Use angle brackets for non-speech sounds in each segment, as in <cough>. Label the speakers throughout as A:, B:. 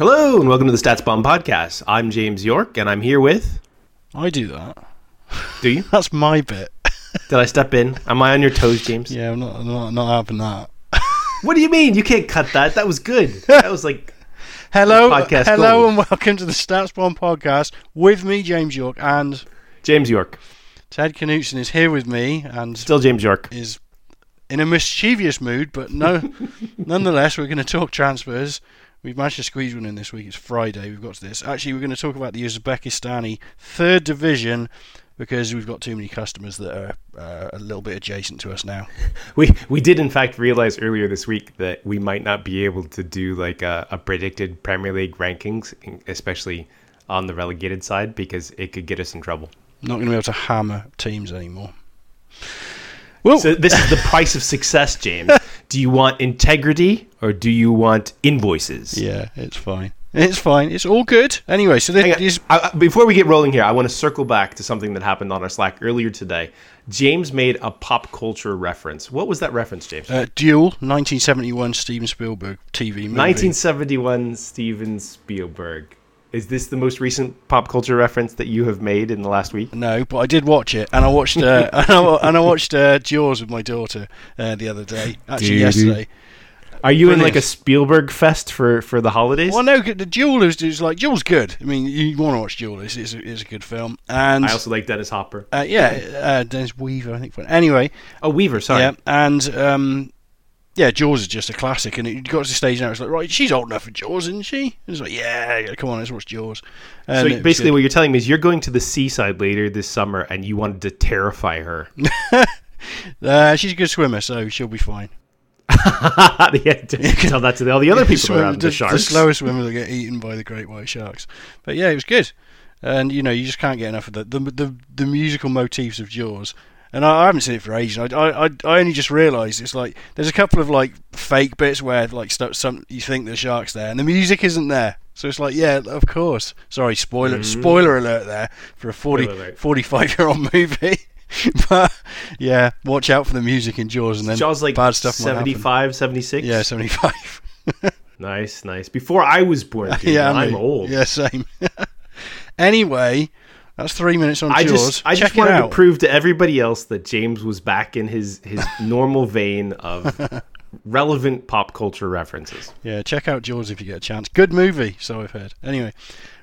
A: Hello and welcome to the StatsBomb Podcast. I'm James Yorke and I'm here with.
B: I do that.
A: Do you? <laughs>
B: That's my bit.
A: Did I step in? Am I on your toes, James?
B: Yeah, I'm not, I'm not, not having that. <laughs>
A: What do you mean? You can't cut that. That was good. <laughs> That was like.
B: Hello,
A: Podcast
B: hello,
A: gold.
B: and welcome to the StatsBomb podcast with me, James Yorke, and
A: James Yorke.
B: Ted Knutson is here with me and
A: Still James Yorke.
B: is in a mischievous mood, but no, nonetheless, we're going to talk transfers. We've managed to squeeze one in this week. It's Friday. We've got to this. Actually, we're going to talk about the Uzbekistani third division because we've got too many customers that are uh, a little bit adjacent to us now. <laughs>
A: We we did in fact realize earlier this week that we might not be able to do like a, a predicted Premier League rankings, especially on the relegated side, because it could get us in trouble.
B: Not going to be able to hammer teams anymore. Well,
A: So this is the price of success, James. <laughs> Do you want integrity or do you want invoices?
B: yeah, it's fine. It's fine. It's all good. Anyway, so this is
A: I- I- before we get rolling here, I want to circle back to something that happened on our Slack earlier today. James made a pop culture reference. What was that reference, James?
B: uh, Duel, 1971 Steven Spielberg TV movie.
A: 1971 Steven Spielberg. Is this the most recent pop culture reference that you have made in the last week?
B: No, but I did watch it, and I watched uh, <laughs> and I, and I watched uh, Jaws with my daughter uh, the other day. Actually,
A: Dude.
B: yesterday.
A: Are you in like a Spielberg fest for, for the holidays?
B: Well, no, the Duel is, like Duel's good. I mean, you want to watch Duel? It's, it's a good film, and
A: I also like Dennis Hopper.
B: uh, yeah, uh, Dennis Weaver, I think. Anyway,
A: Oh, Weaver, sorry.
B: Yeah, and um, yeah, Jaws is just a classic, and it got to the stage now. It's like, right, she's old enough for Jaws, isn't she? And it's like, yeah, come on, let's watch Jaws.
A: So
B: And was
A: basically, what you're telling me is you're going to the seaside later this summer, and you wanted to terrify her. <laughs>
B: uh, she's a good swimmer, so she'll be fine. <laughs>
A: yeah, <laughs> tell that to all the other people
B: Swim-
A: around the,
B: the
A: sharks.
B: slowest swimmer that get eaten by the great white sharks. But yeah, it was good, and you know, you just can't get enough of the the the, the musical motifs of Jaws. And I, I haven't seen it for ages. I, I, I- only just realised it's like there's a couple of like fake bits where like stuff, some you think the shark's there and the music isn't there. So it's like, yeah, of course. Sorry, spoiler mm-hmm. spoiler alert there for a 40, 45 year old movie. <laughs> but yeah, watch out for the music in Jaws and then
A: Jaws like
B: bad stuff might
A: 75, 76?
B: Yeah, 75. <laughs>
A: Nice, nice. Before I was born, <laughs> dude,
B: yeah,
A: and I'm old.
B: Yeah, same. anyway, that's three minutes on
A: I
B: Jaws.
A: just, I
B: Check
A: just wanted to prove to everybody else that James was back in his his <laughs> normal vein of <laughs> relevant pop culture references.
B: yeah, check out Jaws if you get a chance. Good movie, so I've heard. Anyway,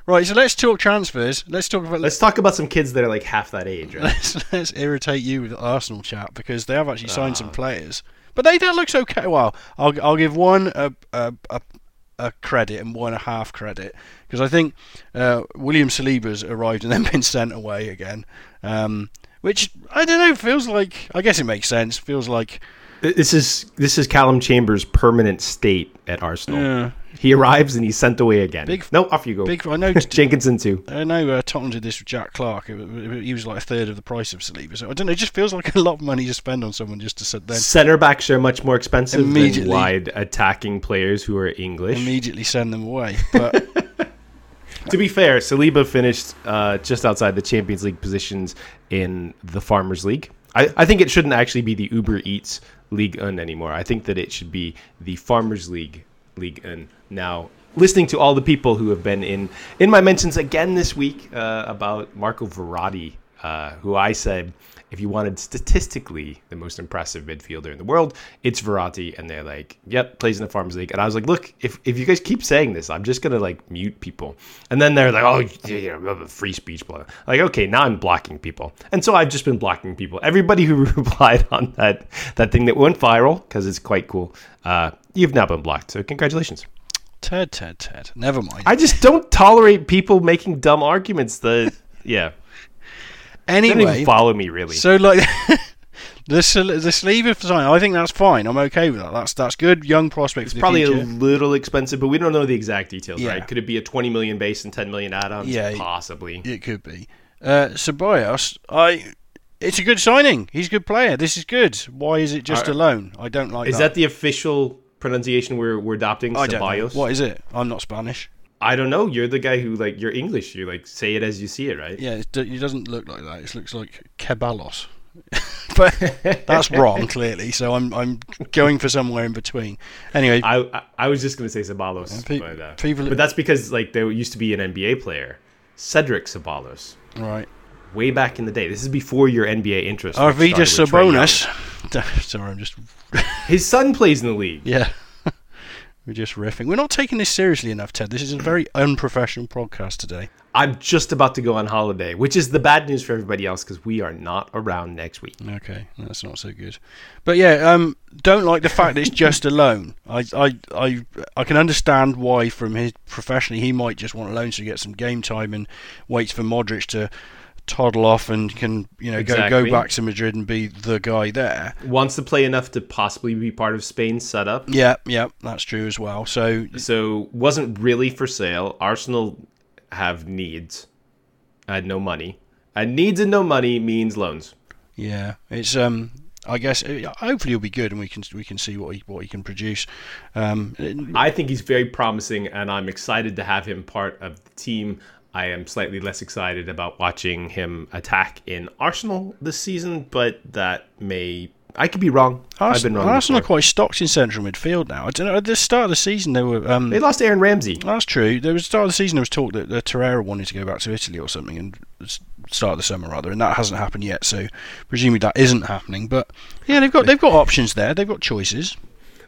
B: right. So let's talk transfers. Let's talk about.
A: Let's talk about some kids that are like half that age, right? <laughs>
B: Let's, let's irritate you with the Arsenal chat because they have actually signed
A: Ah.
B: some players, but they that looks okay. Well, I'll I'll give one a a, a, a credit and one and a half credit because I think uh, William Saliba's arrived and then been sent away again, um, which I don't know feels like I guess it makes sense. Feels like
A: This is this is Callum Chambers' permanent state at Arsenal.
B: yeah,
A: He arrives and he's sent away again.
B: Big-
A: no, off you go.
B: big. I know. <laughs>
A: Jenkinson too.
B: I know uh, Tottenham did this with Jack Clarke. It, it- he was like a third of the price of Saliba. So I don't know. It just feels like a lot of money to spend on someone just to sit there.
A: Center backs are much more expensive than wide attacking players who are English.
B: immediately send them away. <laughs> But
A: To be fair, Saliba finished uh, just outside the Champions League positions in the Farmers League. I, I think it shouldn't actually be the Uber Eats League Un anymore. I think that it should be the Farmers League League and Now, listening to all the people who have been in in my mentions again this week uh, about Marco Verratti, uh, who I said if you wanted statistically the most impressive midfielder in the world, it's Verratti, and they're like, "Yep, plays in the Farmers League." And I was like, "Look, if, if you guys keep saying this, I'm just gonna like mute people." And then they're like, "Oh, free speech, blah." Like, okay, now I'm blocking people, and so I've just been blocking people. Everybody who <laughs> replied on that that thing that went viral because it's quite cool. Uh, you've now been blocked, so congratulations.
B: Ted, Ted, Ted. Never mind.
A: I just don't tolerate people making dumb arguments. That <laughs> yeah, they don't even
B: anyway,
A: follow me really.
B: so like <laughs> the the Saliba sign, I think that's fine. I'm okay with that. That's that's good. Young prospect. for the
A: Probably a little expensive, but we don't know the exact details,
B: Yeah.
A: right? Could it be a 20 million base and 10 million add-ons?
B: Yeah.
A: possibly.
B: It could be. Uh, Ceballos, I. It's a good signing. He's a good player. This is good. Why is it just
A: Are-
B: a loan? I don't like
A: Is that the official pronunciation we're we're adopting?
B: I don't.
A: Ceballos.
B: What is it? I'm not Spanish.
A: I don't know. You're the guy who like you're English. You like say it as you see it, right?
B: Yeah, it, it doesn't look like that. It looks like Kebalos. <laughs> but that's wrong <laughs> clearly. So I'm I'm going for somewhere in between. Anyway,
A: I I, I was just gonna say Sabalos,
B: pe-
A: but, uh,
B: people-
A: but that's because like there used to be an NBA player, Cedric Ceballos,
B: right.
A: way back in the day. This is before your NBA interest. Arvydas
B: Sabonis. <laughs> Sorry, I'm just <laughs>
A: His son plays in the league.
B: yeah. <laughs> We're just riffing. We're not taking this seriously enough, Ted. This is a very unprofessional podcast today.
A: I'm just about to go on holiday, which is the bad news for everybody else because we are not around next week.
B: Okay, that's not so good. But yeah, um, don't like the fact that it's just a loan. I, I, I, I can understand why, from his professionally, he might just want a loan to get some game time and waits for Modric to toddle off and can you know go
A: Exactly.
B: go back to Madrid and be the guy there.
A: Wants to play enough to possibly be part of Spain's setup.
B: Yeah, yeah, that's true as well. So
A: So wasn't really for sale. Arsenal have needs, had no money, and needs and no money means loans.
B: yeah, it's um. I guess hopefully he'll be good, and we can we can see what he what he can produce. Um,
A: I think he's very promising, and I'm excited to have him part of the team. I am slightly less excited about watching him attack in Arsenal this season, but that may I could be wrong. I've been
B: Arsenal,
A: wrong.
B: Arsenal are quite stocked in central midfield now. I don't know. At the start of the season, they were. Um,
A: They lost Aaron Ramsey.
B: That's true. There was start of the season. There was talk that uh, Torreira wanted to go back to Italy or something, and start of the summer rather, and that hasn't happened yet. So presumably that isn't happening. But yeah, they've got they've got options there. They've got choices.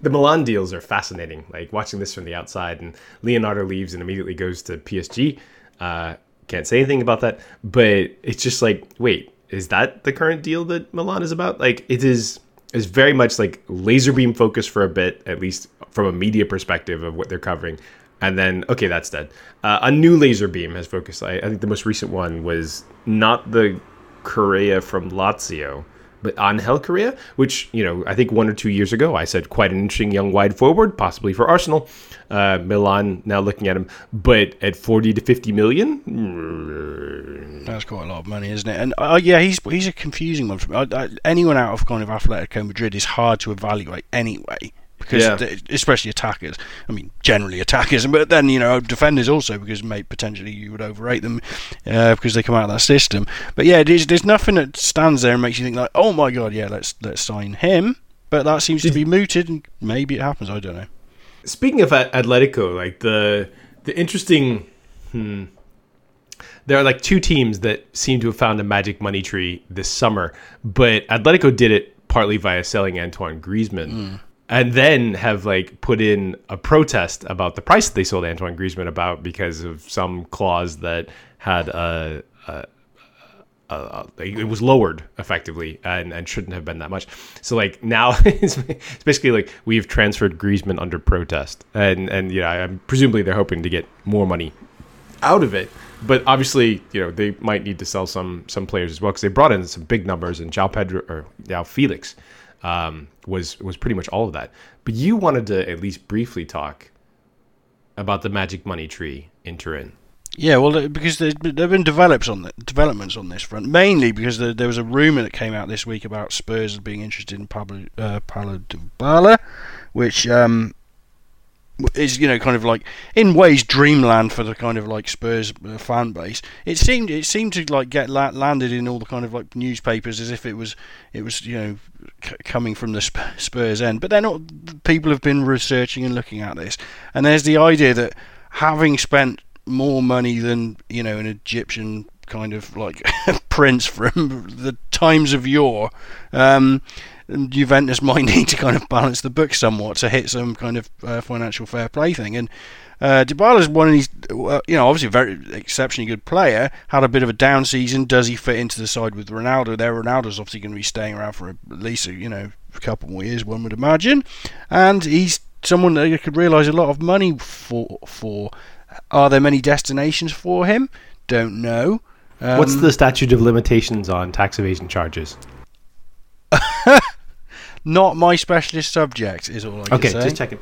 A: The Milan deals are fascinating. Like watching this from the outside, and Leonardo leaves and immediately goes to PSG. Uh, can't say anything about that, but it's just like, wait, is that the current deal that Milan is about? Like, it is is very much like laser beam focus for a bit, at least from a media perspective of what they're covering, and then okay, that's dead. Uh, a new laser beam has focused. I, I think the most recent one was not the Correa from Lazio, but Angel Correa, which, you know, I think one or two years ago I said quite an interesting young wide forward, possibly for Arsenal. Uh, Milan now looking at him, but at 40 to 50 million,
B: That's quite a lot of money, isn't it? And uh, yeah, he's he's a confusing one for me. Anyone out of kind of Atletico Madrid is hard to evaluate anyway. Because
A: Yeah.
B: th- especially attackers, I mean, generally attackers, but then you know defenders also because may potentially you would overrate them uh, because they come out of that system. But yeah, there's, there's nothing that stands there and makes you think like, oh my god, yeah, let's let's sign him. But that seems to be mooted, and maybe it happens. I don't know.
A: Speaking of Atletico, like the the interesting, hmm, there are like two teams that seem to have found a magic money tree this summer, but Atletico did it partly via selling Antoine Griezmann, and then have like put in a protest about the price that they sold Antoine Griezmann about because of some clause that had a. a uh, it was lowered effectively and, and shouldn't have been that much. So like now <laughs> it's, it's basically like we've transferred Griezmann under protest and and yeah, I'm presumably they're hoping to get more money out of it. But obviously, you know, they might need to sell some some players as well because they brought in some big numbers and Jao Pedro or João Felix um, was was pretty much all of that. But you wanted to at least briefly talk about the magic money tree in Turin.
B: Yeah, well, because been- there've been develops on the, developments on this front, mainly because there, there was a rumor that came out this week about Spurs being interested in Pablo uh, Paulo Dybala, which um, is you know kind of like in ways dreamland for the kind of like Spurs uh, fan base. It seemed it seemed to like get la- landed in all the kind of like newspapers as if it was it was you know c- coming from the Sp- Spurs end. But then all- people have been researching and looking at this, and there's the idea that having spent more money than you know an Egyptian kind of like <laughs> prince from the times of yore. Um, Juventus <laughs> might need to kind of balance the book somewhat to hit some kind of uh, financial fair play thing. And uh, Dybala's one of these, uh, you know, obviously a very exceptionally good player. Had a bit of a down season. Does he fit into the side with Ronaldo? There, Ronaldo's obviously going to be staying around for at least a, you know a couple more years, one would imagine. And he's someone that you could realise a lot of money for. For are there many destinations for him? Don't know. Um,
A: What's the statute of limitations on tax evasion charges? <laughs>
B: not my specialist subject? Is all I can
A: Okay,
B: say.
A: just checking.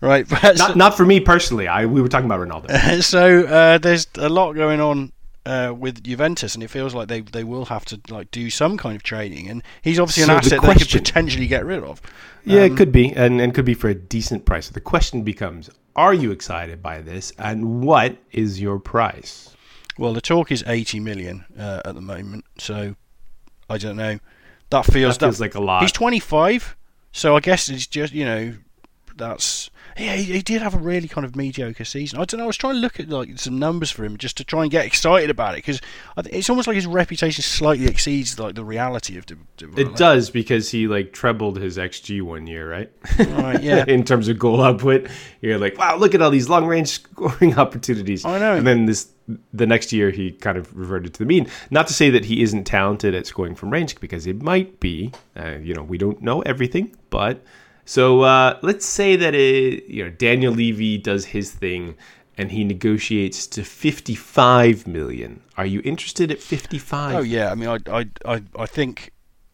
B: Right, but <laughs>
A: Not not for me personally. I we were talking about Ronaldo. <laughs>
B: so uh, there's a lot going on uh, with Juventus, and it feels like they they will have to like do some kind of trading, and he's obviously
A: So
B: an
A: the
B: asset they could potentially get rid of.
A: Yeah,
B: Um,
A: it could be, and and could be for a decent price. The question becomes: Are you excited by this, and what is your price?
B: Well, the talk is 80 million uh, at the moment, so I don't know. That feels
A: That feels like a lot.
B: He's 25, so I guess it's just you know that's yeah. He, he did have a really kind of mediocre season. I don't know. I was trying to look at like some numbers for him just to try and get excited about it because it's almost like his reputation slightly exceeds like the reality of. De, De
A: It does because he like trebled his xG one year, right?
B: Right, yeah. <laughs>
A: In terms of goal output, you're like, wow, look at all these long range scoring <laughs> opportunities.
B: I know.
A: And then this the next year he kind of reverted to the mean. Not to say that he isn't talented at scoring from range because it might be. Uh, you know, we don't know everything, but so uh, let's say that it, you know Daniel Levy does his thing and he negotiates to 55 million. Are you interested at 55?
B: Oh yeah, I mean, I I I, I think.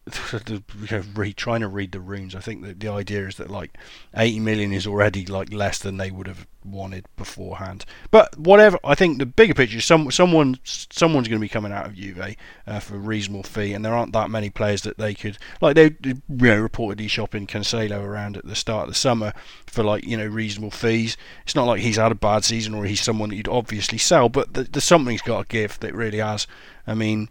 B: <laughs> you know, read, trying to read the runes, I think that the idea is that like 80 million is already like less than they would have wanted beforehand. But whatever, I think the bigger picture is some someone someone's going to be coming out of Juve uh, for a reasonable fee, and there aren't that many players that they could like they you know reportedly shopping Cancelo around at the start of the summer for like you know reasonable fees. It's not like he's had a bad season or he's someone that you'd obviously sell, but the, the something's got to give that really has. I mean,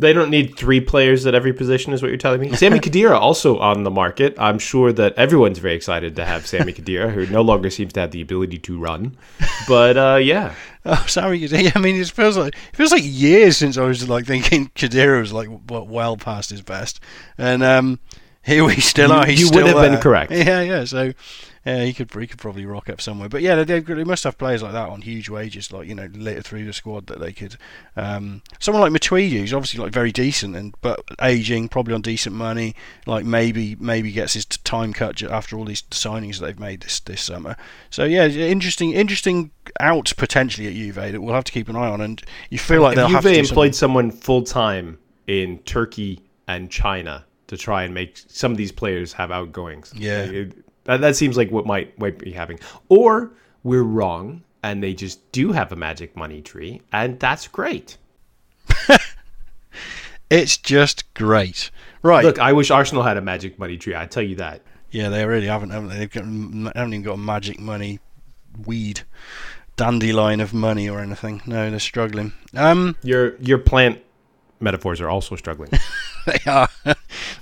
A: They don't need three players at every position, is what you're telling me. Sammy <laughs> Kadira also on the market. I'm sure that everyone's very excited to have Sami Khedira, who no longer seems to have the ability to run. But uh, yeah, <laughs>
B: Oh, sorry. I mean, it feels like it feels like years since I was like thinking Khedira was like well past his best, and um, here we still
A: You-
B: are. He's
A: you would have been correct.
B: Yeah, yeah. So uh, he could he could probably rock up somewhere. But yeah, they, they must have players like that on huge wages, like you know later through the squad that they could. Um, someone like Matuidi, who's obviously like very decent and but aging, probably on decent money. Like maybe maybe gets his time cut after all these signings that they've made this this summer. So yeah, interesting interesting out potentially at Juve that we'll have to keep an eye on. And you feel like they'll
A: if
B: have
A: Juve
B: to
A: employed someone full time in Turkey and China to try and make some of these players have outgoings.
B: Yeah.
A: It- that, that seems like what might might be happening. Or we're wrong, and they just do have a magic money tree, and that's great. <laughs>
B: It's just great, right?
A: Look, I wish Arsenal had a magic money tree. I tell you that.
B: Yeah, they really haven't, haven't they? They've got, haven't even got a magic money weed dandelion of money or anything. No, they're struggling. Um,
A: Your your plant metaphors are also struggling. <laughs>
B: they are. <laughs>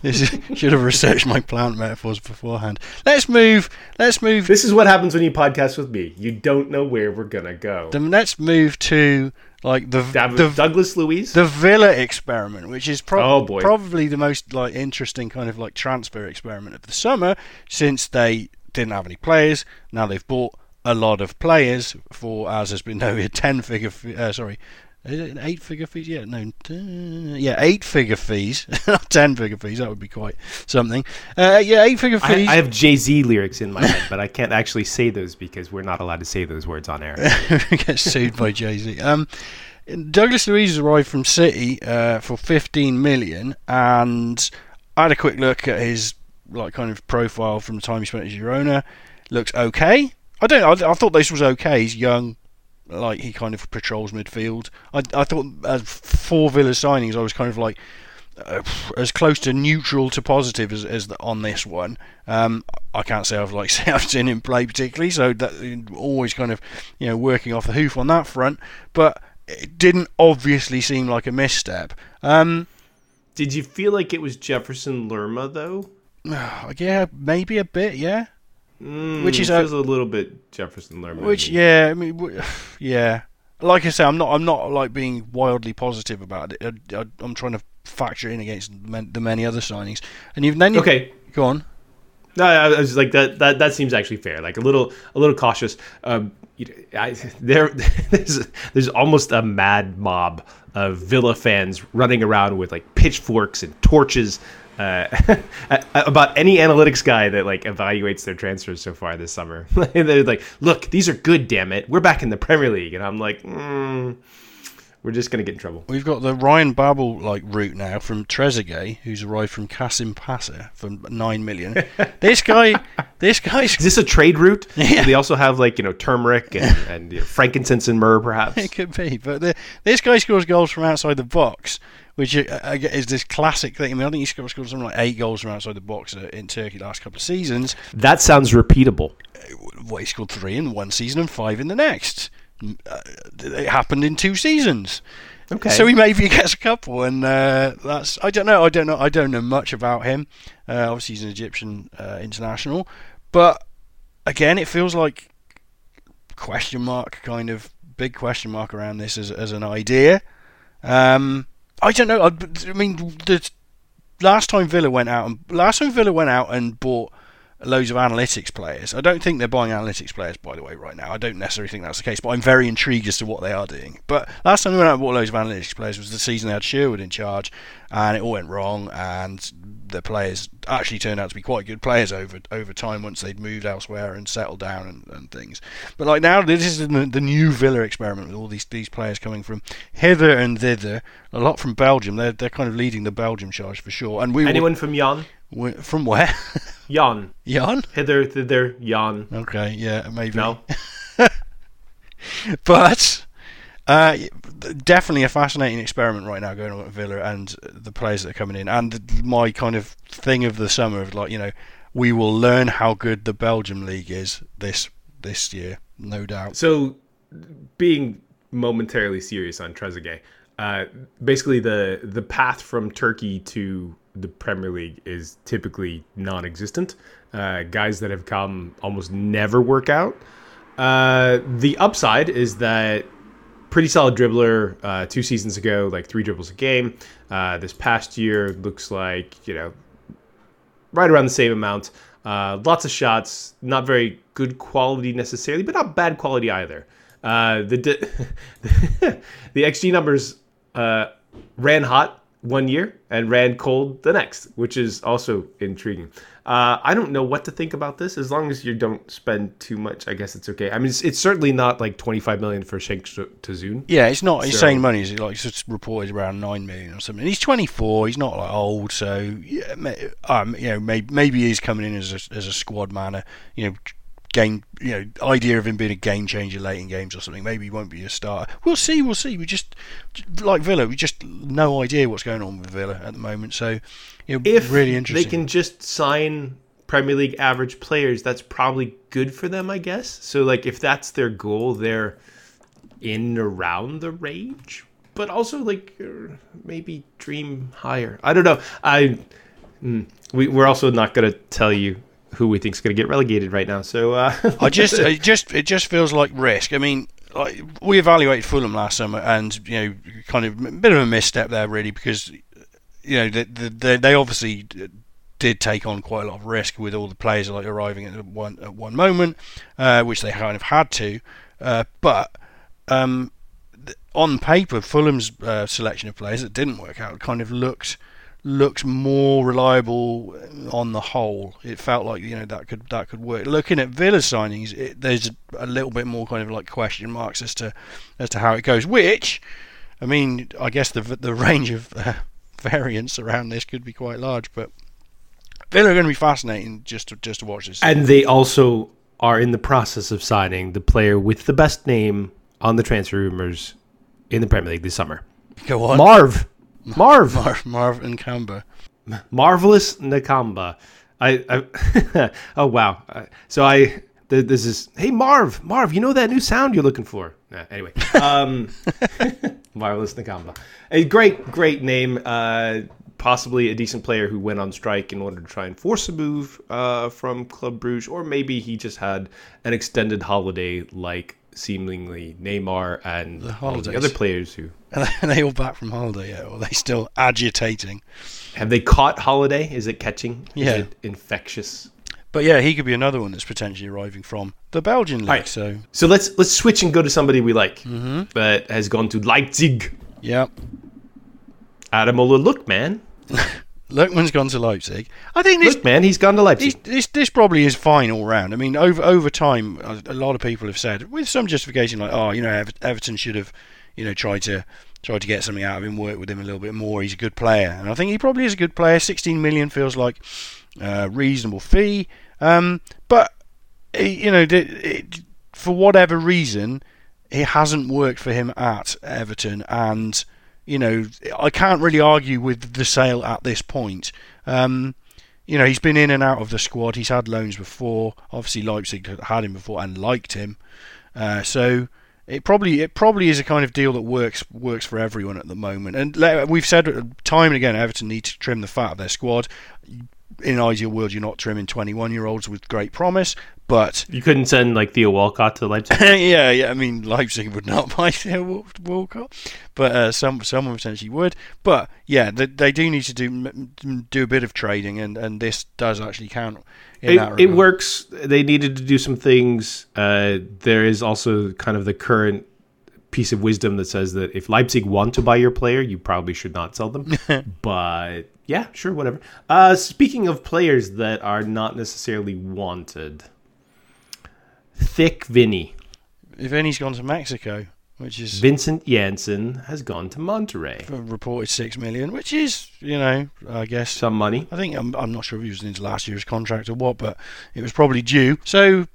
B: this is, <laughs> should have researched my plant metaphors beforehand. Let's move. Let's move.
A: this is what happens when you podcast with me. You don't know where we're gonna go.
B: Then let's move to like the
A: Dav-
B: the
A: Douglas Luiz.
B: the Villa experiment, which is pro-
A: Oh, boy.
B: probably the most like interesting kind of like transfer experiment of the summer, since they didn't have any players. Now they've bought a lot of players for, as has been noted, ten figure. Uh, sorry. Is it an eight figure fees? Yeah, no, yeah, eight figure fees, not <laughs> ten figure fees. That would be quite something. Uh, yeah, eight figure fees.
A: I have Jay Z lyrics in my head, but I can't actually say those because we're not allowed to say those words on air. <laughs>
B: get sued by Jay Z. Um, Douglas Luiz has arrived from City uh, for 15 million, and I had a quick look at his like kind of profile from the time he spent as at Girona. Looks okay. I don't. I, I thought this was okay. He's young, like he kind of patrols midfield. I, I thought uh, four Villa signings, I was kind of like uh, as close to neutral to positive as, as the, on this one. Um, I can't say I've like <laughs> I've seen him play particularly, so that always kind of you know working off the hoof on that front. But it didn't obviously seem like a misstep. Um,
A: Did you feel like it was Jefferson Lerma though? <sighs>
B: yeah, maybe a bit, yeah.
A: Mm,
B: Which is a-
A: a little bit Jefferson Lerma. to
B: Which, yeah, I mean, <sighs> yeah. Like I say, I'm not, I'm not like being wildly positive about it. I, I'm trying to factor in against the many other signings. And you've then you
A: Okay.
B: go on.
A: No, I was like that. That that seems actually fair. Like a little, a little cautious. Um, you know, I, <laughs> there, <laughs> there's there's almost a mad mob of Villa fans running around with like pitchforks and torches <laughs> uh, about any analytics guy that like evaluates their transfers so far this summer. <laughs> They're like, "Look, these are good. Damn it, we're back in the Premier League," and I'm like, mm, "We're just gonna get in trouble."
B: We've got the Ryan Babel like route now from Trezeguet, who's arrived from Kasimpasa for nine million. <laughs> this guy, this guy's
A: Is this a trade route?
B: Yeah.
A: They also have like you know turmeric and, and you know, frankincense and myrrh, perhaps?
B: It could be, but the, this guy scores goals from outside the box, which uh, uh, is this classic thing. I mean, I think he scored, something like eight goals from outside the box uh, in Turkey last couple of seasons.
A: That sounds repeatable.
B: Well, he scored three in one season and five in the next. Mm, it happened in two seasons.
A: Okay.
B: So he maybe <laughs> gets a couple, and uh, that's I don't know. I don't know. I don't know much about him. Uh, obviously, he's an Egyptian uh, international, but again, it feels like question mark kind of big question mark around this as as an idea. Um, I don't know. I, I mean, the last time Villa went out and last time Villa went out and bought loads of analytics players. I don't think they're buying analytics players, by the way, right now. I don't necessarily think that's the case, but I'm very intrigued as to what they are doing. But last time they went out and bought loads of analytics players was the season they had Sherwood in charge, and it all went wrong, and the players actually turned out to be quite good players over over time once they'd moved elsewhere and settled down and, and things. But like now, this is the, the new Villa experiment with all these these players coming from hither and thither. A lot from Belgium. They're they're kind of leading the Belgium charge for sure. And we
A: Anyone from Jan?
B: we from where? <laughs>
A: Jan.
B: Jan.
A: Hither, thither, Jan.
B: Okay, yeah, maybe.
A: No. <laughs>
B: but uh, definitely a fascinating experiment right now going on at Villa and the players that are coming in. And my kind of thing of the summer of like, you know, we will learn how good the Belgium league is this this year, no doubt.
A: So, being momentarily serious on Trezeguet, uh, basically the the path from Turkey to the Premier League is typically non-existent. Uh, guys that have come almost never work out. Uh, the upside is that pretty solid dribbler uh, two seasons ago, like three dribbles a game. Uh, this past year looks like you know right around the same amount. Uh, lots of shots, not very good quality necessarily, but not bad quality either. Uh, the <laughs> the xG numbers uh, ran hot one year and ran cold the next, which is also intriguing. Uh, I don't know what to think about this. As long as you don't spend too much, I guess it's okay. I mean, it's, it's certainly not like 25 million for Cenk Tosun.
B: Yeah, it's not
A: So-
B: insane money. Is it like it's reported around nine million or something? He's 24. He's not like old, so yeah, um, you know, maybe maybe he's coming in as a, as a squad manner. You know, game. You know, idea of him being a game changer late in games or something. Maybe he won't be a starter. We'll see. We'll see. We just like Villa. We just no idea what's going on with Villa at the moment. So,
A: If
B: really interesting.
A: they can just sign Premier League average players, that's probably good for them, I guess. So, like, if that's their goal, they're in around the range, but also like maybe dream higher. I don't know. I mm, we we're also not gonna tell you who we think is gonna get relegated right now. So uh, <laughs>
B: I just, <laughs> it just, it just feels like risk. I mean, like we evaluated Fulham last summer, and you know, kind of a bit of a misstep there, really, because you know, they, they, they obviously did take on quite a lot of risk with all the players like arriving at one at one moment, uh, which they kind of had to. Uh, but um, on paper, Fulham's uh, selection of players that didn't work out kind of looked looked more reliable on the whole. It felt like you know that could that could work. Looking at Villa signings, it, there's a little bit more kind of like question marks as to as to how it goes. Which, I mean, I guess the the range of uh, <laughs> variance around this could be quite large, but Villa are going to be fascinating just to just to watch this.
A: and they also are in the process of signing the player with the best name on the transfer rumors in the Premier League this summer.
B: Go on,
A: Marv. Marv.
B: Marv, Marv and Camber.
A: Marvelous Nakamba. I, I <laughs> oh wow. Uh, so I this is hey Marv, Marv, you know that new sound you're looking for. Nah, anyway, um, <laughs> Marvelous Nakamba, a great great name. Uh, possibly a decent player who went on strike in order to try and force a move uh, from Club Bruges, or maybe he just had an extended holiday like seemingly Neymar and all the other players who
B: Are <laughs> they all back from holiday yet? Or are they still agitating?
A: have they caught holiday? Is it catching?
B: Yeah.
A: Is it infectious?
B: But yeah, he could be another one that's potentially arriving from the Belgian league.
A: Right.
B: So
A: So let's let's switch and go to somebody we like mm-hmm. but has gone to Leipzig.
B: yeah,
A: Ademola, look, man, <laughs>
B: Lookman's gone to Leipzig. I think this
A: look, man, he's gone to Leipzig.
B: this this probably is fine all round. I mean, over over time, a, lot of people have said with some justification, like, oh, you know, Ever- Everton should have, you know, tried to tried to get something out of him, work with him a little bit more. He's a good player, and I think he probably is a good player. 16 million feels like a reasonable fee, um, but you know, the- it, for whatever reason, it hasn't worked for him at Everton, and you know, I can't really argue with the sale at this point. Um, you know, he's been in and out of the squad. He's had loans before. Obviously, Leipzig had him before and liked him. Uh, so, it probably it probably is a kind of deal that works works for everyone at the moment. And we've said time and again, Everton need to trim the fat of their squad. In an ideal world, you're not trimming 21 year olds with great promise, but
A: You couldn't send like Theo Walcott to Leipzig. <laughs>
B: yeah, yeah. I mean, Leipzig would not <laughs> buy Theo Walcott, but uh, some someone potentially would. But yeah, they, they do need to do do a bit of trading, and, and this does actually count. In that
A: it, it works. They needed to do some things. Uh, there is also kind of the current piece of wisdom that says that if Leipzig want to buy your player, you probably should not sell them. <laughs> but yeah, sure, whatever. Uh, speaking of players that are not necessarily wanted, Thick Vinny,
B: If any's gone to Mexico, which is
A: Vincent Janssen has gone to Monterrey
B: for reported six million, which is you know I guess
A: Some money.
B: I think I'm I'm not sure if he was into last year's contract or what, but it was probably due. So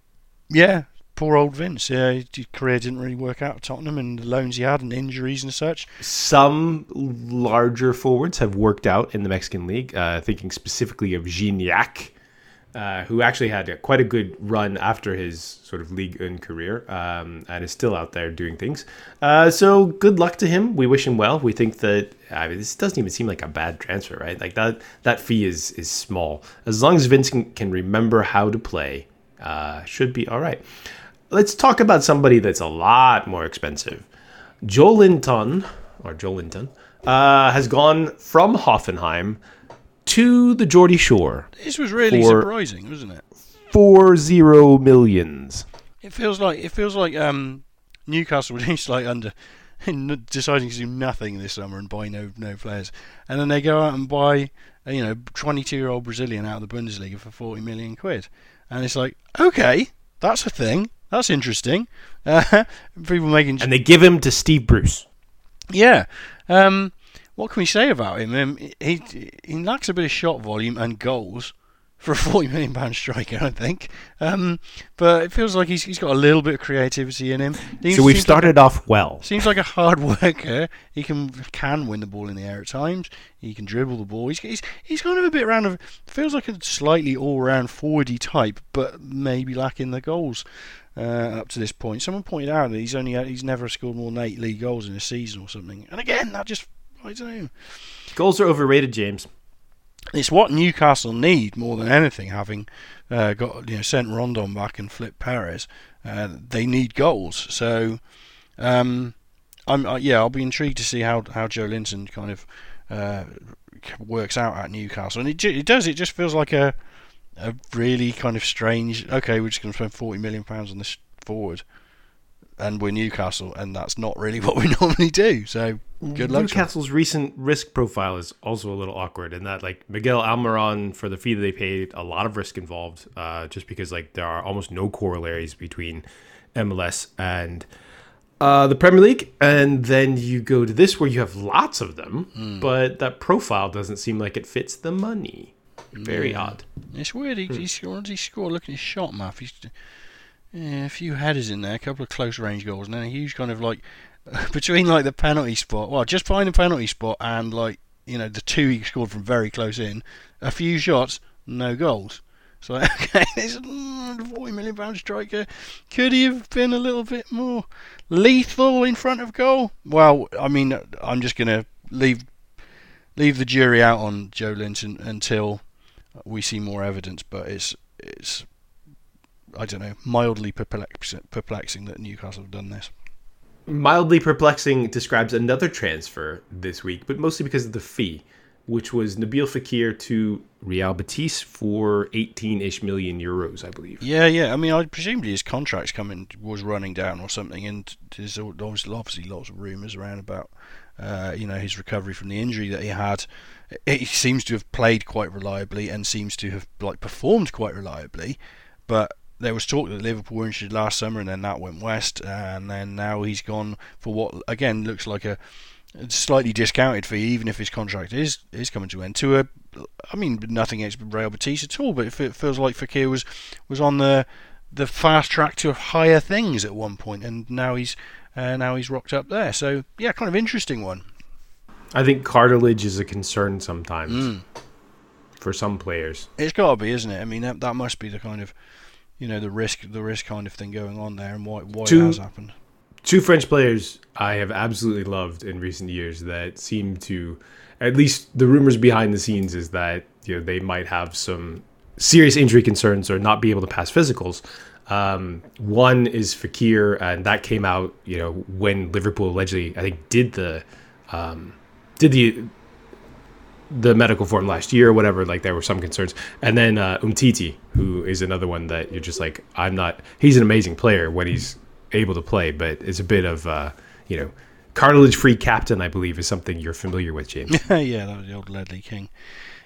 B: yeah, poor old Vince. Yeah, his career didn't really work out at Tottenham, and the loans he had, and injuries and such.
A: Some larger forwards have worked out in the Mexican league. Uh, thinking specifically of Gignac, uh, who actually had a, quite a good run after his sort of league un career, um, and is still out there doing things. Uh, so good luck to him. We wish him well. We think that I mean, this doesn't even seem like a bad transfer, right? Like that that fee is is small as long as Vince can, can remember how to play. Uh, should be all right. Let's talk about somebody that's a lot more expensive. Joelinton or Joelinton uh, has gone from Hoffenheim to the Geordie Shore
B: This was really
A: For-
B: surprising, wasn't it?
A: Four zero millions.
B: It feels like it feels like um, Newcastle <laughs> were just like under deciding to do nothing this summer and buy no no players, and then they go out and buy a, you know 22 year old Brazilian out of the Bundesliga for 40 million quid, and it's like okay, that's a thing, that's interesting. Uh, <laughs> people making
A: And they give him to Steve Bruce.
B: yeah. Um, what can we say about him? Um, he he lacks a bit of shot volume and goals for a <laughs> forty million pound striker, I think. Um, but it feels like he's he's got a little bit of creativity in him. He
A: So we've
B: seems
A: started off well.
B: Seems like a hard <laughs> worker. He can can win the ball in the air at times. He can dribble the ball. He's he's, he's kind of a bit round of feels like a slightly all round forwardy type, but maybe lacking the goals. Uh, up to this point, someone pointed out that he's only he's never scored more than eight league goals in a season or something. And again, that just I don't know.
A: Goals are overrated, James.
B: It's what Newcastle need more than anything. Having uh, got you know sent Rondon back and flipped Perez, uh, they need goals. So, um, I'm uh, yeah, I'll be intrigued to see how how Joelinton kind of uh, works out at Newcastle, and it it does. It just feels like a a really kind of strange. Okay, we're just going to spend forty million pounds on this forward, and we're Newcastle, and that's not really <laughs> what we normally do. So good luck.
A: Newcastle's recent risk profile is also a little awkward in that, like Miguel Almiron, for the fee that they paid, a lot of risk involved, uh, just because like there are almost no corollaries between MLS and uh, the Premier League, and then you go to this where you have lots of them, but that profile doesn't seem like it fits the money. Very odd.
B: It's weird. He, he scored. He scored. Look at his shot map. He's yeah, a few headers in there, a couple of close range goals, and then a huge kind of like <laughs> between like the penalty spot. Well, just behind the penalty spot and like you know the two he scored from very close in. A few shots, no goals. So <laughs> okay, this mm, forty million pound striker. Could he have been a little bit more lethal in front of goal? Well, I mean, I'm just gonna leave leave the jury out on Joelinton until we see more evidence. But it's it's I don't know mildly perplex- perplexing that Newcastle have done this.
A: Mildly perplexing describes another transfer this week, but mostly because of the fee, which was Nabil Fekir to Real Betis for 18-ish million euros, I believe.
B: Yeah, yeah. I mean, I presumably his contract's coming was running down or something, and there's obviously lots of rumours around about uh, you know his recovery from the injury that he had. He seems to have played quite reliably and seems to have like performed quite reliably, but there was talk that Liverpool were interested last summer, and then that went west, and then now he's gone for what again looks like a slightly discounted fee, even if his contract is is coming to end. To a, I mean, nothing against Real Betis at all, but it feels like Fekir was was on the the fast track to higher things at one point, and now he's uh, now he's rocked up there. So yeah, kind of interesting one.
A: I think cartilage is a concern sometimes for some players.
B: It's got to be, isn't it? I mean, that that must be the kind of you know the risk the risk kind of thing going on there, and why why
A: Two-
B: it has happened.
A: two French players I have absolutely loved in recent years that seem to, at least the rumors behind the scenes is that you know they might have some serious injury concerns or not be able to pass physicals. Um, one is Fekir, and that came out you know when Liverpool allegedly I think did the um, did the the medical form last year or whatever. Like there were some concerns, and then uh, Umtiti, who is another one that you're just like I'm not. He's an amazing player when he's able to play, but it's a bit of uh, you know cartilage free captain. I believe is something you're familiar with, James. <laughs>
B: yeah, that was the old Ledley King.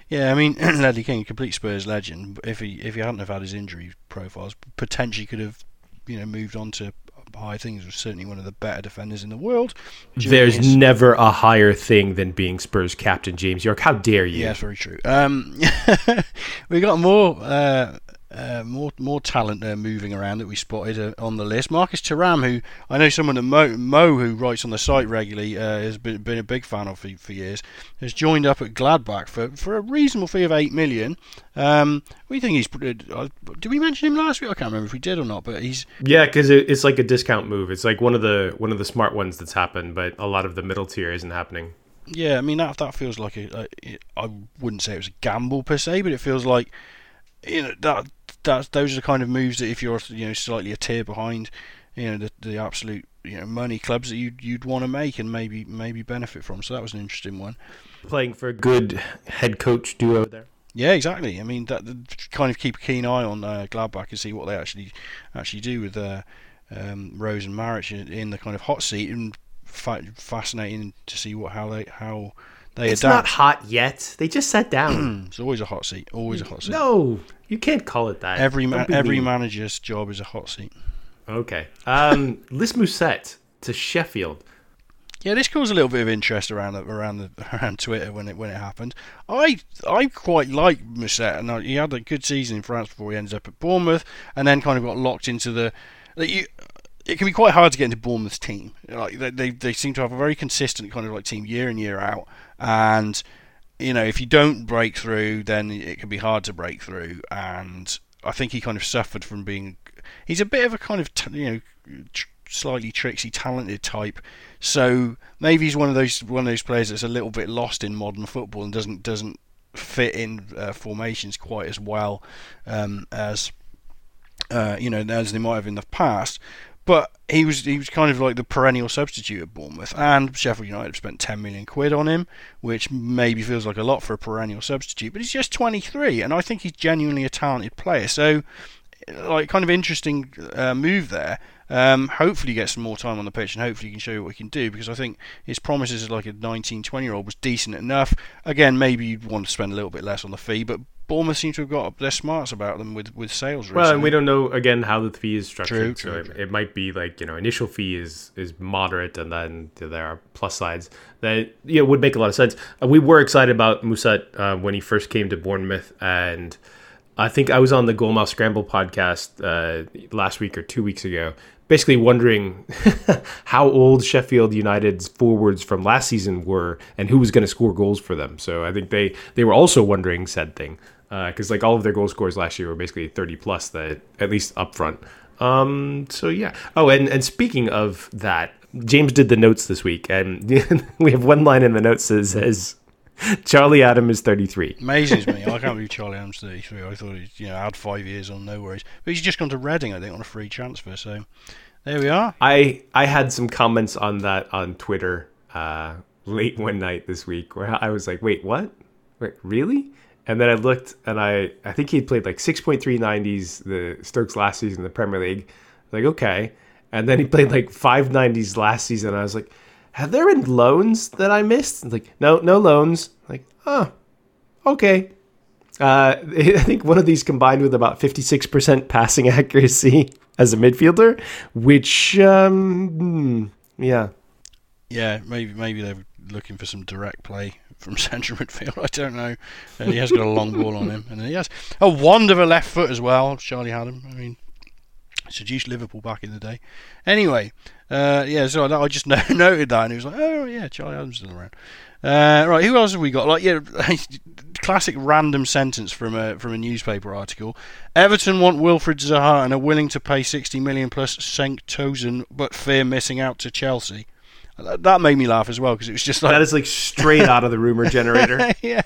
B: Yeah, I mean <clears throat> Ledley King, complete Spurs legend. If he if he hadn't have had his injury profiles, potentially could have you know moved on to high things. Was certainly one of the better defenders in the world.
A: There's his... never a higher thing than being Spurs captain, James Yorke. How dare you?
B: Yeah, very true. Um, <laughs> we got more. Uh, uh, more more talent uh, moving around that we spotted uh, on the list. Marcus Thuram, who I know someone that Mo, Mo who writes on the site regularly, uh, has been, been a big fan of for, for, years, has joined up at Gladbach for, for a reasonable fee of eight million. Um, we think he's. Uh, did we mention him last week? I can't remember if we did or not, but he's.
A: Yeah, because it, it's like a discount move. It's like one of the one of the smart ones that's happened, but a lot of the middle tier isn't happening.
B: Yeah, I mean that that feels like a, a. I wouldn't say it was a gamble per se, but it feels like you know that those are the kind of moves that if you're you know slightly a tier behind, you know the the absolute you know money clubs that you'd you'd want to make and maybe maybe benefit from. So that was an interesting one.
A: Playing for a good head coach duo there.
B: Yeah, exactly. I mean, that kind of keep a keen eye on uh, Gladbach and see what they actually actually do with uh, um, Rose and Maric in, in, the kind of hot seat, and fa- fascinating to see what how they how they
A: it's
B: adapt.
A: not hot yet. They just sat down. <clears throat>
B: it's always a hot seat. Always a hot seat.
A: No, you can't call it that.
B: Every ma- every mean. manager's job is a hot seat.
A: Okay. Um, <laughs> Mousset to Sheffield.
B: Yeah, this caused a little bit of interest around the, around the, <laughs> around Twitter when it when it happened. I I quite like Mousset, and he had a good season in France before he ended up at Bournemouth, and then kind of got locked into the. Like you, it can be quite hard to get into Bournemouth's team. Like they, they, they seem to have a very consistent kind of like team year in year out, and you know if you don't break through, then it can be hard to break through. And I think he kind of suffered from being. He's a bit of a kind of you know slightly tricksy, talented type. So maybe he's one of those one of those players that's a little bit lost in modern football and doesn't doesn't fit in uh, formations quite as well um, as uh, you know as they might have in the past. But he was he was kind of like the perennial substitute at Bournemouth, and Sheffield United spent 10 million quid on him, which maybe feels like a lot for a perennial substitute. But he's just 23, and I think he's genuinely a talented player. So, like, kind of interesting uh, move there. Um, hopefully, he gets some more time on the pitch, and hopefully, he can show you what he can do. Because I think his promises as like a 19, 20 year old was decent enough. Again, maybe you'd want to spend a little bit less on the fee, but Bournemouth seem to have got their smarts about them with, with sales. Recently.
A: Well, and we don't know again how the fee is structured. True, true, so true. It, it, might be like you know initial fee is is moderate, and then there are plus sides that you know would make a lot of sense. Uh, we were excited about Mousset uh, when he first came to Bournemouth, and I think I was on the Goalmouth Scramble podcast uh, last week or two weeks ago, basically wondering <laughs> how old Sheffield United's forwards from last season were and who was going to score goals for them. So I think they they were also wondering said thing because uh, like all of their goal scores last year were basically 30 plus that at least up front. Um, so yeah. Oh, and and speaking of that, James did the notes this week, and <laughs> we have one line in the notes that says. Charlie Adam is 33.
B: Amazes me. I <laughs> can't believe Charlie Adam's 33. I thought he'd you know had five years on no worries, but he's just gone to Reading, I think, on a free transfer. So there we are.
A: I I had some comments on that on Twitter uh, late one night this week where I was like, wait, what? Wait, really? And then I looked, and I I think he played like 6.390s the Stokes last season in the Premier League. Like okay, and then he played like 590s last season. I was like, have there been loans that I missed? like no, no loans. Like oh, okay. Uh, <laughs> I think one of these combined with about 56% passing <laughs> accuracy as a midfielder, which um, hmm, yeah,
B: yeah, maybe maybe they're looking for some direct play from <laughs> central midfield. I don't know. Uh, he has got a long ball on him, and he has a wand of a left foot as well. Charlie had him. I mean, seduced Liverpool back in the day. Anyway, uh, yeah. So I, just <laughs> noted that, and he was like, "Oh yeah, Charlie Adam's still around." Uh, right, who else have we got? Like, yeah, <laughs> classic random sentence from a from a newspaper article. Everton want Wilfried Zaha and are willing to pay 60 million plus Cenk Tosun, but fear missing out to Chelsea. That made me laugh as well because it was just like
A: That is like straight out of the rumor <laughs> generator.
B: yeah,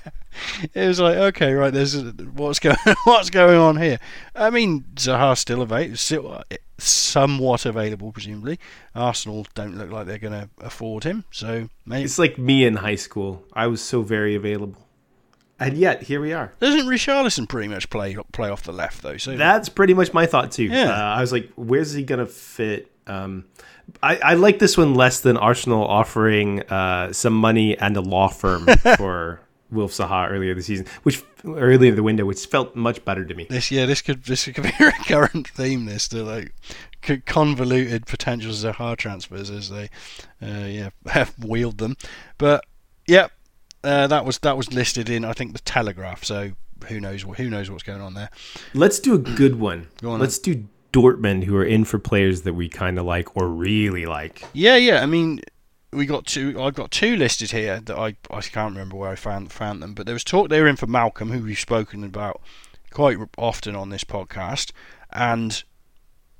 B: it was like okay, right. There's what's going <laughs> what's going on here. I mean, Zaha's still available, still somewhat available, presumably. Arsenal don't look like they're going to afford him, so maybe
A: It's like me in high school. I was so very available, and yet here we are.
B: doesn't Richarlison pretty much play play off the left though? So
A: That's pretty much my thought too.
B: Yeah.
A: Uh, I was like, where's he gonna fit? Um, I, I like this one less than Arsenal offering uh, some money and a law firm <laughs> for Wilf Zaha earlier this season, which earlier in the window, which felt much better to me.
B: this yeah, this could this could be <laughs> a recurrent theme. This to like co- convoluted potential Zaha transfers as they uh, yeah <laughs> have wheeled them, but yeah. Uh, that was that was listed in I think the Telegraph. So who knows who knows what's going on there.
A: Let's do a good one.
B: Go on
A: Let's do Dortmund, who are in for players that we kind of like or really like.
B: Yeah, yeah. I mean, we got two. I've got two listed here that I I can't remember where I found found them, but there was talk they were in for Malcolm, who we've spoken about quite often on this podcast, and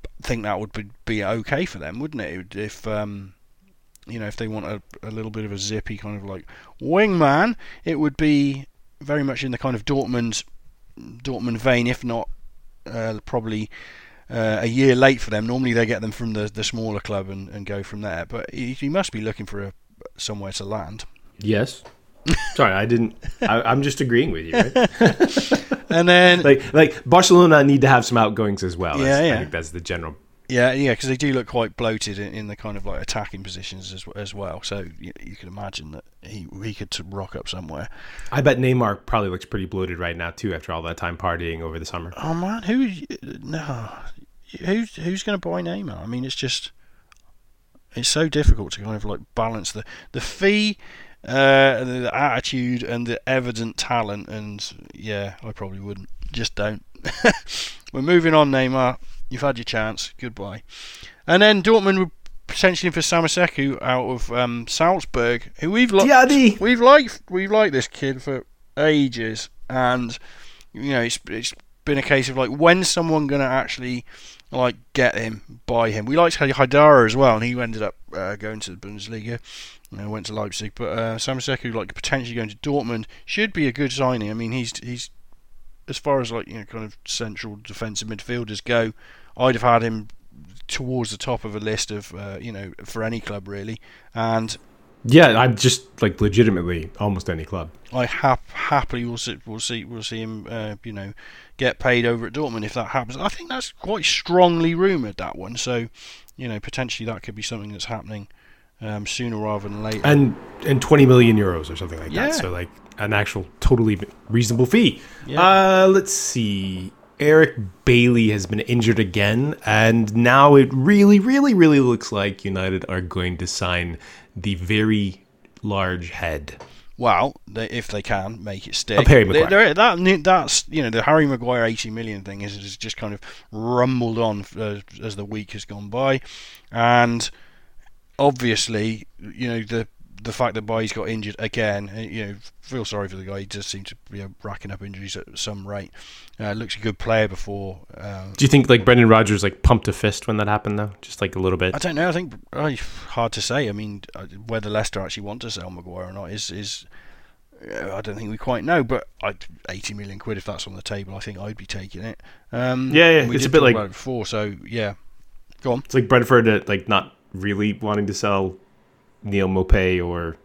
B: I think that would be, be okay for them, wouldn't it? If um, you know, if they want a, a little bit of a zippy kind of like wingman, it would be very much in the kind of Dortmund Dortmund vein, if not uh, probably uh, a year late for them. Normally they get them from the, the smaller club and, and go from there. But he, he must be looking for a, somewhere to land.
A: Yes. <laughs> Sorry, I didn't. I, I'm just agreeing with you. Right? <laughs>
B: And then <laughs>
A: like, like Barcelona need to have some outgoings as well.
B: Yeah,
A: That's-
B: yeah.
A: I think that's the general.
B: Yeah, yeah, because they do look quite bloated in, in the kind of like attacking positions as as well. So you, you can imagine that he he could rock up somewhere.
A: I bet Neymar probably looks pretty bloated right now too, after all that time partying over the summer.
B: Oh man, who no, who's who's going to buy Neymar? I mean, it's just it's so difficult to kind of like balance the the fee, uh, the, the attitude, and the evident talent. And yeah, I probably wouldn't. Just don't. <laughs> We're moving on, Neymar. You've had your chance. Goodbye. And then Dortmund were potentially for Samassékou out of um, Salzburg, who we've looked
A: Diadie!
B: we've liked we've liked this kid for ages, and you know it's it's been a case of like when's someone gonna actually like get him, buy him. We liked Haidara as well, and he ended up uh, going to the Bundesliga. And went to Leipzig, but uh, Samassékou like potentially going to Dortmund should be a good signing. I mean, he's he's as far as like you know kind of central defensive midfielders go, I'd have had him towards the top of a list of uh, you know for any club really, and
A: Yeah, I'm just like legitimately almost any club.
B: I hap- happily will see will see will see him uh, you know get paid over at Dortmund if that happens. I think that's quite strongly rumoured that one, so you know potentially that could be something that's happening um, sooner rather than later.
A: And and 20 million euros or something like
B: Yeah.
A: that. So like an actual totally reasonable fee.
B: Yeah.
A: Uh, let's see. Eric Bailly has been injured again, and now it really, really, really looks like United are going to sign the very large head.
B: Well, they, if they can make it stick,
A: Harry
B: They-
A: Maguire.
B: they're- that that's you know the Harry Maguire eighty million thing is, is just kind of rumbled on uh, as the week has gone by, and obviously you know the the fact that Bailly's got injured again, uh, you know, feel sorry for the guy. He does seem to be uh, racking up injuries at some rate. Uh, looks a good player before. Uh,
A: Do you think like Brendan Rodgers like pumped a fist when that happened though? Just like a little bit.
B: I don't know. I think uh, hard to say. I mean, whether Leicester actually want to sell Maguire or not is is I don't think we quite know. But i 80 million quid if that's on the table, I think I'd be taking it. Um,
A: Yeah, yeah,
B: we
A: it's a bit like-
B: it before. So yeah, go on.
A: It's like Brentford uh, like not really wanting to sell Neal Maupay or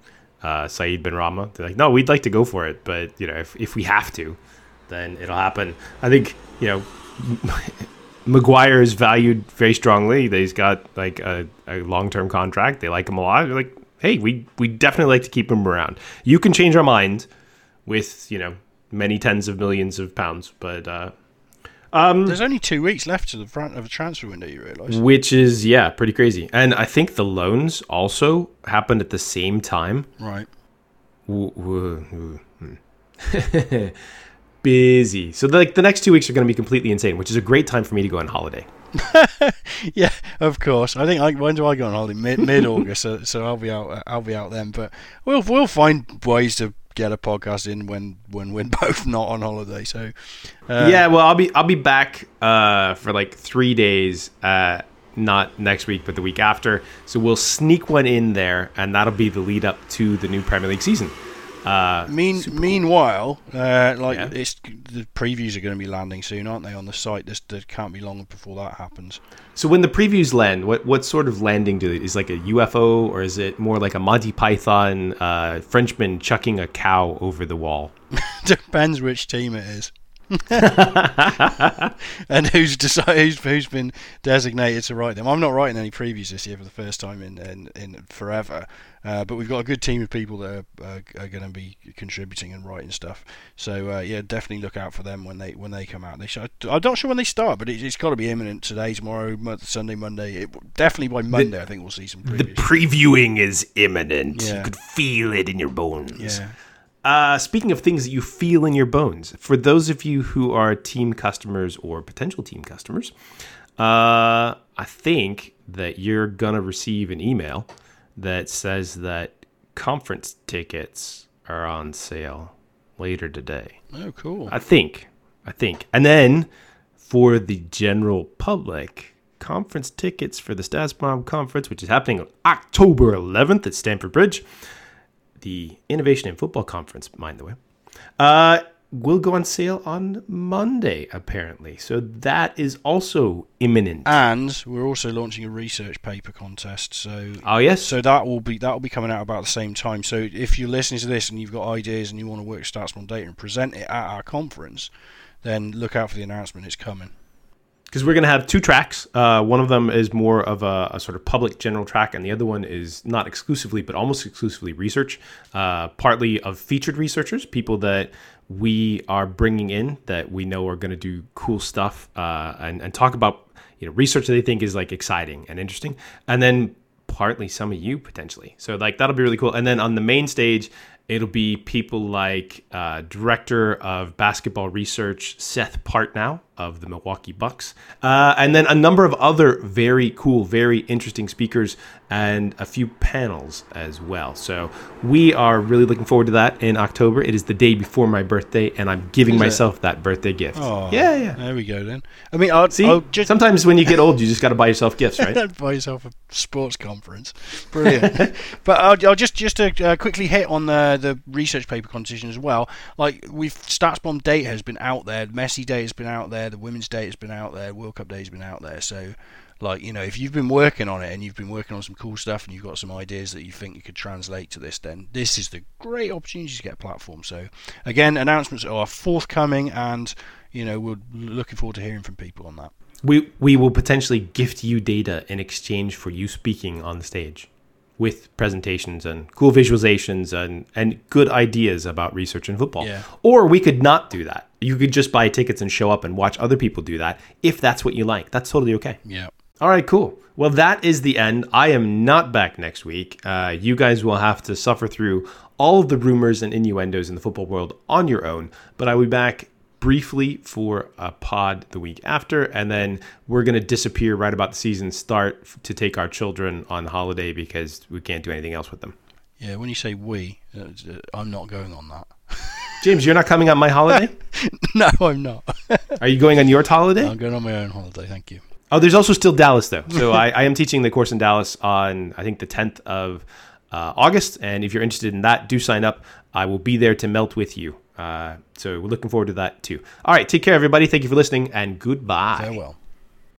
A: uh, Said Benrahma. They're like, no, we'd like to go for it, but you know, if if we have to, then it'll happen. I think you know. <laughs> Maguire is valued very strongly. He's got like a, a long term contract. They like him a lot. They're like, hey, we we definitely like to keep him around. You can change our mind with you know many tens of millions of pounds, but uh,
B: There's only two weeks left to the front of the transfer window. You realise?
A: which is yeah, pretty crazy. And I think the loans also happened at the same time.
B: Right.
A: W- w- hmm. <laughs> Busy. So like the next two weeks are going to be completely insane, which is a great time for me to go on holiday. <laughs>
B: Yeah, of course. I think I, when do I go on holiday? Mid mid August, so, so I'll be out. I'll be out then. But we'll we'll find ways to get a podcast in when when we're <laughs> both not on holiday. So uh,
A: yeah, well, I'll be I'll be back uh, for like three days. Uh, not next week, but the week after. So we'll sneak one in there, and that'll be the lead up to the new Premier League season. Uh,
B: Mean, meanwhile, uh, like
A: Yeah.
B: it's the previews are going to be landing soon, aren't they? On the site, this there can't be long before that happens.
A: so when the previews land, what what sort of landing do they, is like a UFO or is it more like a Monty Python uh, Frenchman chucking a cow over the wall? <laughs>
B: Depends which team it is. <laughs> and who's decided who's, who's been designated to write them. I'm not writing any previews this year for the first time in in, in forever, uh, but we've got a good team of people that are, uh, are going to be contributing and writing stuff. So uh, yeah, definitely look out for them when they when they come out. They should, I'm not sure when they start, but it, it's got to be imminent today, tomorrow, Sunday, Monday. It, definitely by Monday, I think we'll see some
A: The previewing is imminent.
B: Yeah.
A: You could feel it in your bones.
B: yeah.
A: Uh, speaking of things that you feel in your bones, for those of you who are team customers or potential team customers, uh, I think that you're gonna receive an email that says that conference tickets are on sale later today.
B: Oh, cool.
A: I think. I think. And then for the general public, conference tickets for the Stats Conference, which is happening on October 11th at Stamford Bridge, the Innovation in Football Conference, mind the way, uh, will go on sale on Monday, apparently. So that is also imminent.
B: And we're also launching a research paper contest. So
A: oh, yes.
B: So that will be that will be coming out about the same time. So if you're listening to this and you've got ideas and you want to work StatsBomb data and present it at our conference, then look out for the announcement. It's coming.
A: Because we're going to have two tracks. Uh, one of them is more of a, a sort of public general track, and the other one is not exclusively, but almost exclusively research. Uh, partly of featured researchers, people that we are bringing in that we know are going to do cool stuff uh, and, and talk about you know research that they think is like exciting and interesting, and then partly some of you potentially. So like that'll be really cool. And then on the main stage, it'll be people like uh, director of basketball research Seth Partnow of the Milwaukee Bucks, uh, and then a number of other very cool, very interesting speakers and a few panels as well. So we are really looking forward to that in October. It is the day before my birthday, and I'm giving
B: Is it?
A: myself that birthday gift.
B: Oh,
A: yeah, yeah.
B: There we go then. I mean, I'll,
A: See,
B: I'll just
A: sometimes when you get old, you just got to buy yourself gifts, right? <laughs>
B: buy yourself a sports conference. Brilliant. <laughs> but I'll, I'll just just to uh, quickly hit on the the research paper competition as well. Like we've StatsBomb data has been out there, Messi data has been out there, the women's data has been out there, World Cup day's been out there. So. Like you know, if you've been working on it and you've been working on some cool stuff and you've got some ideas that you think you could translate to this, then this is the great opportunity to get a platform. So, again, announcements are forthcoming, and you know we're looking forward to hearing from people on that.
A: we we will potentially gift you data in exchange for you speaking on the stage with presentations and cool visualizations and and good ideas about research in football.
B: Yeah.
A: Or we could not do that. You could just buy tickets and show up and watch other people do that if that's what you like. That's totally okay.
B: Yeah.
A: All right, cool. Well, that is the end. I am not back next week. Uh, you guys will have to suffer through all of the rumors and innuendos in the football world on your own, but I will be back briefly for a pod the week after, and then we're going to disappear right about the season start f- to take our children on holiday because we can't do anything else with them.
B: Yeah, when you say we, uh, uh, I'm not going on that. <laughs>
A: James, you're not coming on my holiday? <laughs>
B: no, I'm not. <laughs>
A: Are you going on your holiday?
B: I'm going on my own holiday. Thank you.
A: Oh, there's also still Dallas though. So I, I am teaching the course in Dallas on I think the 10th of uh, August, and if you're interested in that, do sign up. I will be there to melt with you. Uh, so we're looking forward to that too. All right, take care, everybody. Thank you for listening, and goodbye.
B: Farewell.